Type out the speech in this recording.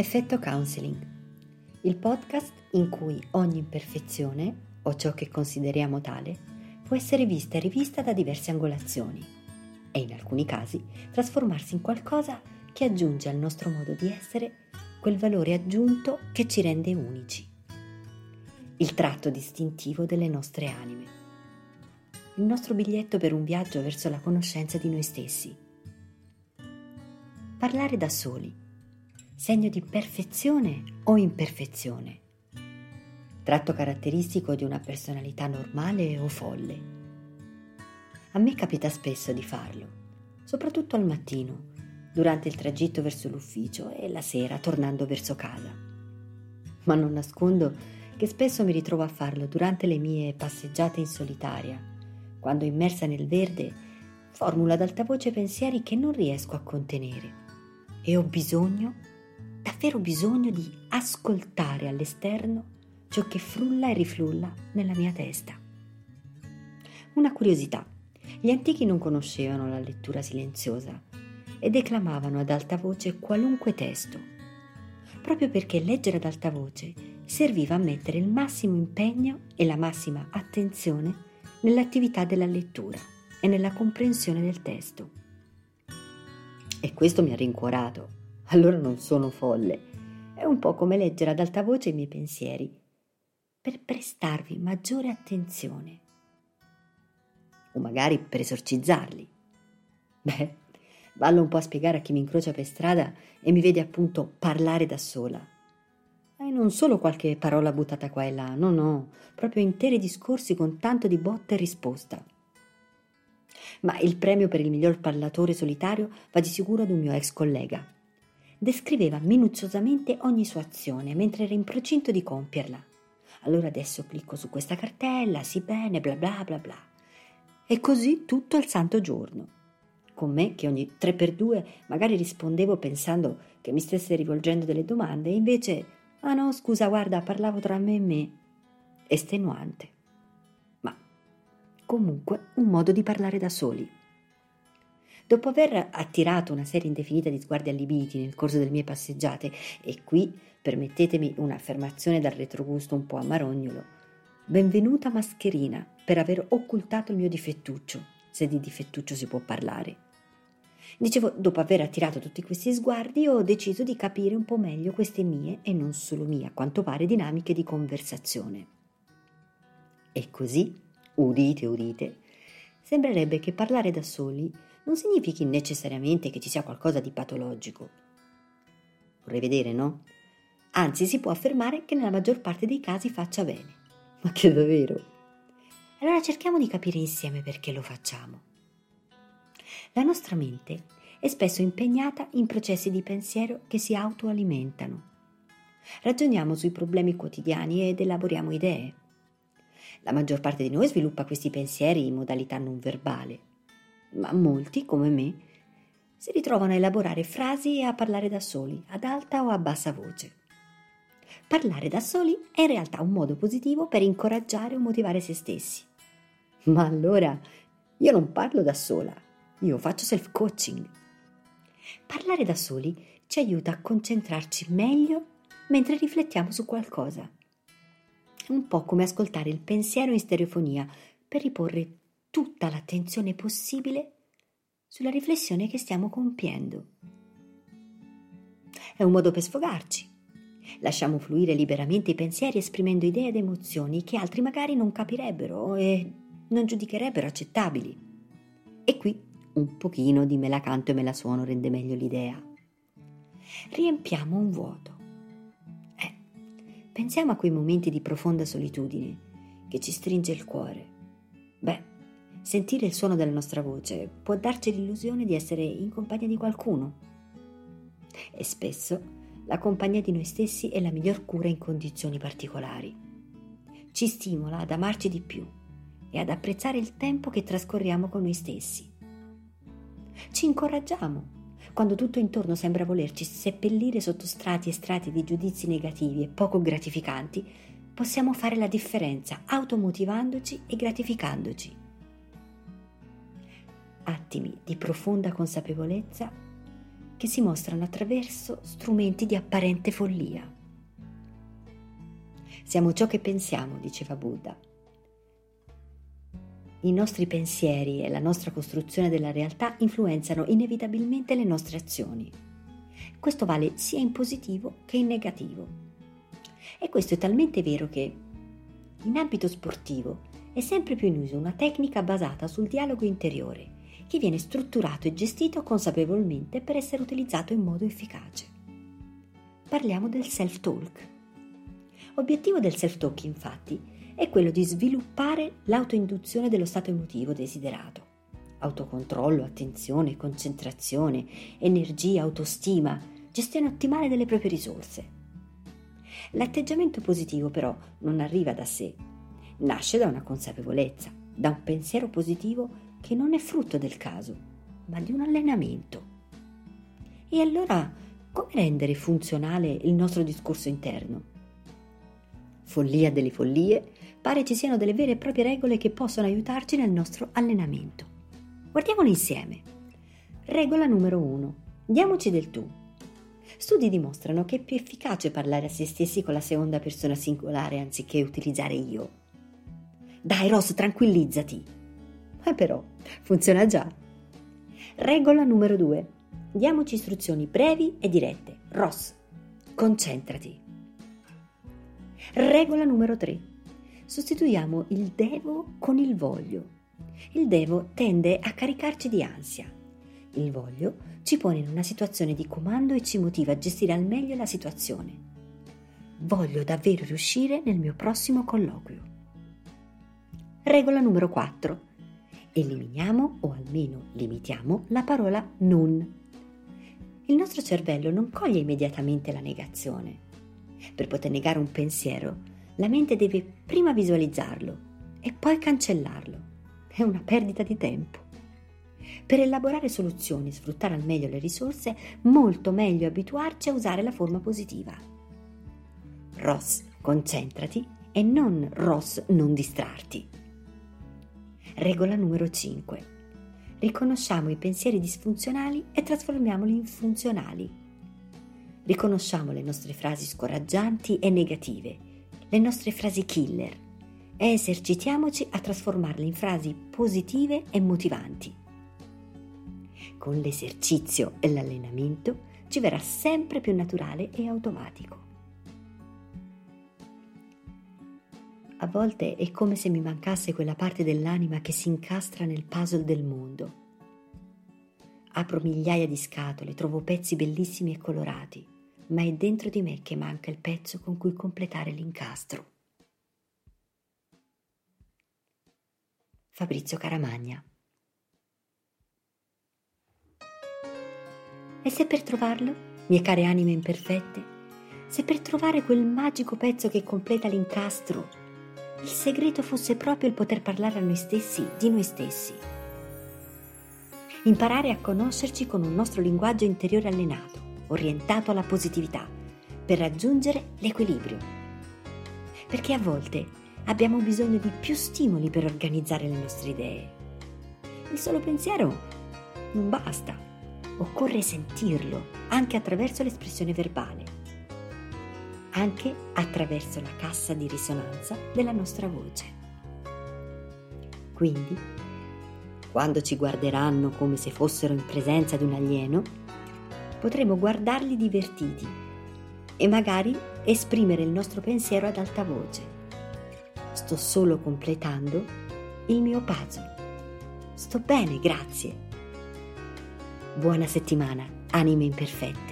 Effetto Counseling, il podcast in cui ogni imperfezione, o ciò che consideriamo tale, può essere vista e rivista da diverse angolazioni e in alcuni casi trasformarsi in qualcosa che aggiunge al nostro modo di essere quel valore aggiunto che ci rende unici, il tratto distintivo delle nostre anime, il nostro biglietto per un viaggio verso la conoscenza di noi stessi. Parlare da soli segno di perfezione o imperfezione, tratto caratteristico di una personalità normale o folle. A me capita spesso di farlo, soprattutto al mattino, durante il tragitto verso l'ufficio e la sera tornando verso casa. Ma non nascondo che spesso mi ritrovo a farlo durante le mie passeggiate in solitaria, quando immersa nel verde formulo ad alta voce pensieri che non riesco a contenere e ho bisogno davvero bisogno di ascoltare all'esterno ciò che frulla e riflulla nella mia testa. Una curiosità. Gli antichi non conoscevano la lettura silenziosa e declamavano ad alta voce qualunque testo, proprio perché leggere ad alta voce serviva a mettere il massimo impegno e la massima attenzione nell'attività della lettura e nella comprensione del testo. E questo mi ha rincuorato allora non sono folle. È un po' come leggere ad alta voce i miei pensieri, per prestarvi maggiore attenzione. O magari per esorcizzarli. Beh, vallo un po' a spiegare a chi mi incrocia per strada e mi vede appunto parlare da sola. E non solo qualche parola buttata qua e là, no, no, proprio interi discorsi con tanto di botta e risposta. Ma il premio per il miglior parlatore solitario va di sicuro ad un mio ex collega, descriveva minuziosamente ogni sua azione mentre era in procinto di compierla. Allora adesso clicco su questa cartella, sì bene, bla bla bla bla. E così tutto il santo giorno. Con me che ogni tre per due magari rispondevo pensando che mi stesse rivolgendo delle domande invece, ah no, scusa, guarda, parlavo tra me e me. Estenuante. Ma comunque un modo di parlare da soli. Dopo aver attirato una serie indefinita di sguardi allibiti nel corso delle mie passeggiate, e qui permettetemi un'affermazione dal retrogusto un po' amarognolo, benvenuta mascherina per aver occultato il mio difettuccio, se di difettuccio si può parlare. Dicevo, dopo aver attirato tutti questi sguardi, ho deciso di capire un po' meglio queste mie e non solo mie, a quanto pare, dinamiche di conversazione. E così, udite, udite, sembrerebbe che parlare da soli non significhi necessariamente che ci sia qualcosa di patologico. Vorrei vedere, no? Anzi, si può affermare che nella maggior parte dei casi faccia bene. Ma che davvero? Allora cerchiamo di capire insieme perché lo facciamo. La nostra mente è spesso impegnata in processi di pensiero che si autoalimentano. Ragioniamo sui problemi quotidiani ed elaboriamo idee. La maggior parte di noi sviluppa questi pensieri in modalità non verbale ma molti, come me, si ritrovano a elaborare frasi e a parlare da soli, ad alta o a bassa voce. Parlare da soli è in realtà un modo positivo per incoraggiare o motivare se stessi. Ma allora io non parlo da sola, io faccio self-coaching. Parlare da soli ci aiuta a concentrarci meglio mentre riflettiamo su qualcosa. Un po' come ascoltare il pensiero in stereofonia per riporre tutta l'attenzione possibile sulla riflessione che stiamo compiendo. È un modo per sfogarci. Lasciamo fluire liberamente i pensieri esprimendo idee ed emozioni che altri magari non capirebbero e non giudicherebbero accettabili. E qui un pochino di me la canto e me la suono rende meglio l'idea. Riempiamo un vuoto. Pensiamo a quei momenti di profonda solitudine che ci stringe il cuore. Beh, Sentire il suono della nostra voce può darci l'illusione di essere in compagnia di qualcuno. E spesso la compagnia di noi stessi è la miglior cura in condizioni particolari. Ci stimola ad amarci di più e ad apprezzare il tempo che trascorriamo con noi stessi. Ci incoraggiamo quando tutto intorno sembra volerci seppellire sotto strati e strati di giudizi negativi e poco gratificanti, possiamo fare la differenza automotivandoci e gratificandoci attimi di profonda consapevolezza che si mostrano attraverso strumenti di apparente follia. Siamo ciò che pensiamo, diceva Buddha. I nostri pensieri e la nostra costruzione della realtà influenzano inevitabilmente le nostre azioni. Questo vale sia in positivo che in negativo. E questo è talmente vero che, in ambito sportivo, è sempre più in uso una tecnica basata sul dialogo interiore, che viene strutturato e gestito consapevolmente per essere utilizzato in modo efficace. Parliamo del self-talk. Obiettivo del self-talk, infatti, è quello di sviluppare l'autoinduzione dello stato emotivo desiderato. Autocontrollo, attenzione, concentrazione, energia, autostima, gestione ottimale delle proprie risorse. L'atteggiamento positivo però non arriva da sé, nasce da una consapevolezza, da un pensiero positivo che non è frutto del caso, ma di un allenamento. E allora come rendere funzionale il nostro discorso interno? Follia delle follie, pare ci siano delle vere e proprie regole che possono aiutarci nel nostro allenamento. Guardiamole insieme. Regola numero 1. Diamoci del tu. Studi dimostrano che è più efficace parlare a se stessi con la seconda persona singolare anziché utilizzare io. Dai Ross, tranquillizzati. Ma però funziona già. Regola numero 2. Diamoci istruzioni brevi e dirette. Ross, concentrati. Regola numero 3. Sostituiamo il devo con il voglio. Il devo tende a caricarci di ansia. Il voglio ci pone in una situazione di comando e ci motiva a gestire al meglio la situazione. Voglio davvero riuscire nel mio prossimo colloquio. Regola numero 4. Eliminiamo o almeno limitiamo la parola non. Il nostro cervello non coglie immediatamente la negazione. Per poter negare un pensiero, la mente deve prima visualizzarlo e poi cancellarlo. È una perdita di tempo. Per elaborare soluzioni e sfruttare al meglio le risorse, molto meglio abituarci a usare la forma positiva. Ross, concentrati e non Ross, non distrarti. Regola numero 5. Riconosciamo i pensieri disfunzionali e trasformiamoli in funzionali. Riconosciamo le nostre frasi scoraggianti e negative, le nostre frasi killer e esercitiamoci a trasformarle in frasi positive e motivanti. Con l'esercizio e l'allenamento ci verrà sempre più naturale e automatico. A volte è come se mi mancasse quella parte dell'anima che si incastra nel puzzle del mondo. Apro migliaia di scatole, trovo pezzi bellissimi e colorati, ma è dentro di me che manca il pezzo con cui completare l'incastro. Fabrizio Caramagna E se per trovarlo, mie care anime imperfette, se per trovare quel magico pezzo che completa l'incastro il segreto fosse proprio il poter parlare a noi stessi di noi stessi. Imparare a conoscerci con un nostro linguaggio interiore allenato, orientato alla positività, per raggiungere l'equilibrio. Perché a volte abbiamo bisogno di più stimoli per organizzare le nostre idee. Il solo pensiero non basta, occorre sentirlo anche attraverso l'espressione verbale anche attraverso la cassa di risonanza della nostra voce. Quindi, quando ci guarderanno come se fossero in presenza di un alieno, potremo guardarli divertiti e magari esprimere il nostro pensiero ad alta voce. Sto solo completando il mio puzzle. Sto bene, grazie. Buona settimana, anime imperfette.